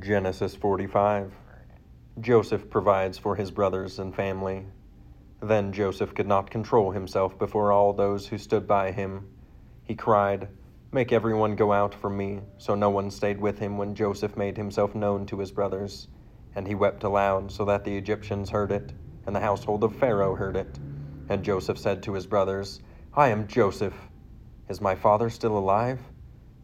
Genesis 45 Joseph provides for his brothers and family. Then Joseph could not control himself before all those who stood by him. He cried, Make everyone go out from me. So no one stayed with him when Joseph made himself known to his brothers. And he wept aloud, so that the Egyptians heard it, and the household of Pharaoh heard it. And Joseph said to his brothers, I am Joseph. Is my father still alive?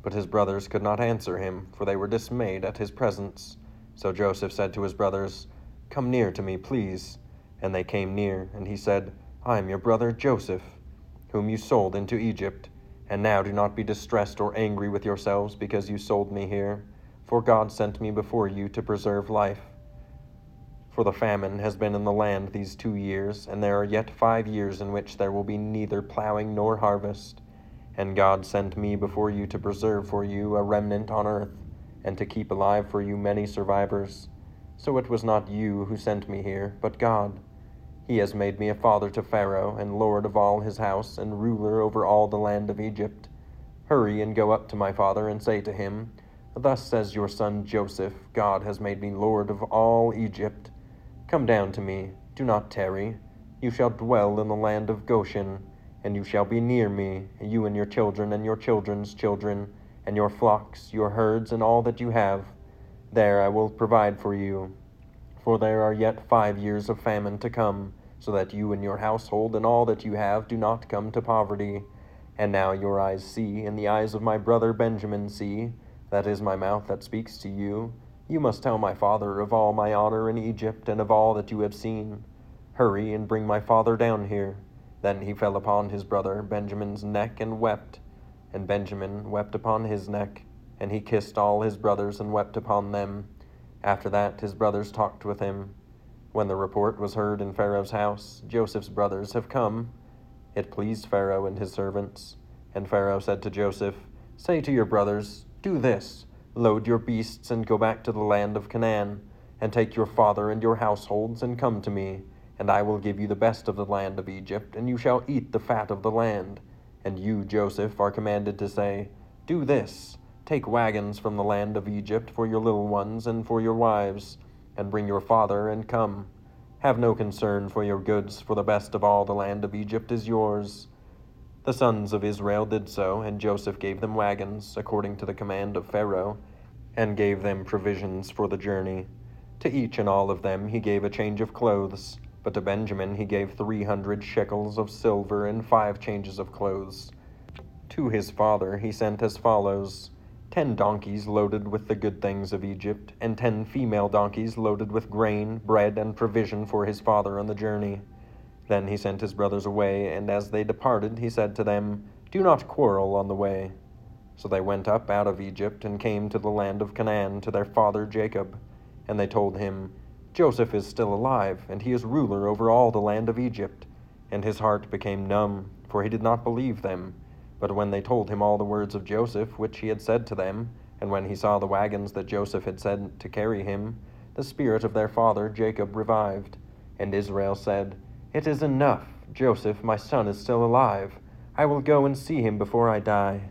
But his brothers could not answer him, for they were dismayed at his presence. So Joseph said to his brothers, Come near to me, please. And they came near, and he said, I am your brother Joseph, whom you sold into Egypt. And now do not be distressed or angry with yourselves because you sold me here, for God sent me before you to preserve life. For the famine has been in the land these two years, and there are yet five years in which there will be neither plowing nor harvest. And God sent me before you to preserve for you a remnant on earth, and to keep alive for you many survivors. So it was not you who sent me here, but God. He has made me a father to Pharaoh, and lord of all his house, and ruler over all the land of Egypt. Hurry and go up to my father, and say to him, Thus says your son Joseph, God has made me lord of all Egypt. Come down to me, do not tarry. You shall dwell in the land of Goshen and you shall be near me, you and your children and your children's children, and your flocks, your herds, and all that you have. There I will provide for you. For there are yet five years of famine to come, so that you and your household and all that you have do not come to poverty. And now your eyes see, and the eyes of my brother Benjamin see, that is my mouth that speaks to you. You must tell my father of all my honor in Egypt, and of all that you have seen. Hurry and bring my father down here. Then he fell upon his brother Benjamin's neck and wept. And Benjamin wept upon his neck. And he kissed all his brothers and wept upon them. After that his brothers talked with him. When the report was heard in Pharaoh's house, Joseph's brothers have come. It pleased Pharaoh and his servants. And Pharaoh said to Joseph, Say to your brothers, Do this load your beasts and go back to the land of Canaan, and take your father and your households and come to me and I will give you the best of the land of Egypt, and you shall eat the fat of the land. And you, Joseph, are commanded to say, Do this take wagons from the land of Egypt for your little ones and for your wives, and bring your father and come. Have no concern for your goods, for the best of all the land of Egypt is yours. The sons of Israel did so, and Joseph gave them wagons, according to the command of Pharaoh, and gave them provisions for the journey. To each and all of them he gave a change of clothes. But to Benjamin he gave three hundred shekels of silver and five changes of clothes. To his father he sent as follows ten donkeys loaded with the good things of Egypt, and ten female donkeys loaded with grain, bread, and provision for his father on the journey. Then he sent his brothers away, and as they departed, he said to them, Do not quarrel on the way. So they went up out of Egypt, and came to the land of Canaan to their father Jacob. And they told him, Joseph is still alive, and he is ruler over all the land of Egypt. And his heart became numb, for he did not believe them. But when they told him all the words of Joseph, which he had said to them, and when he saw the wagons that Joseph had sent to carry him, the spirit of their father Jacob revived. And Israel said, It is enough. Joseph, my son, is still alive. I will go and see him before I die.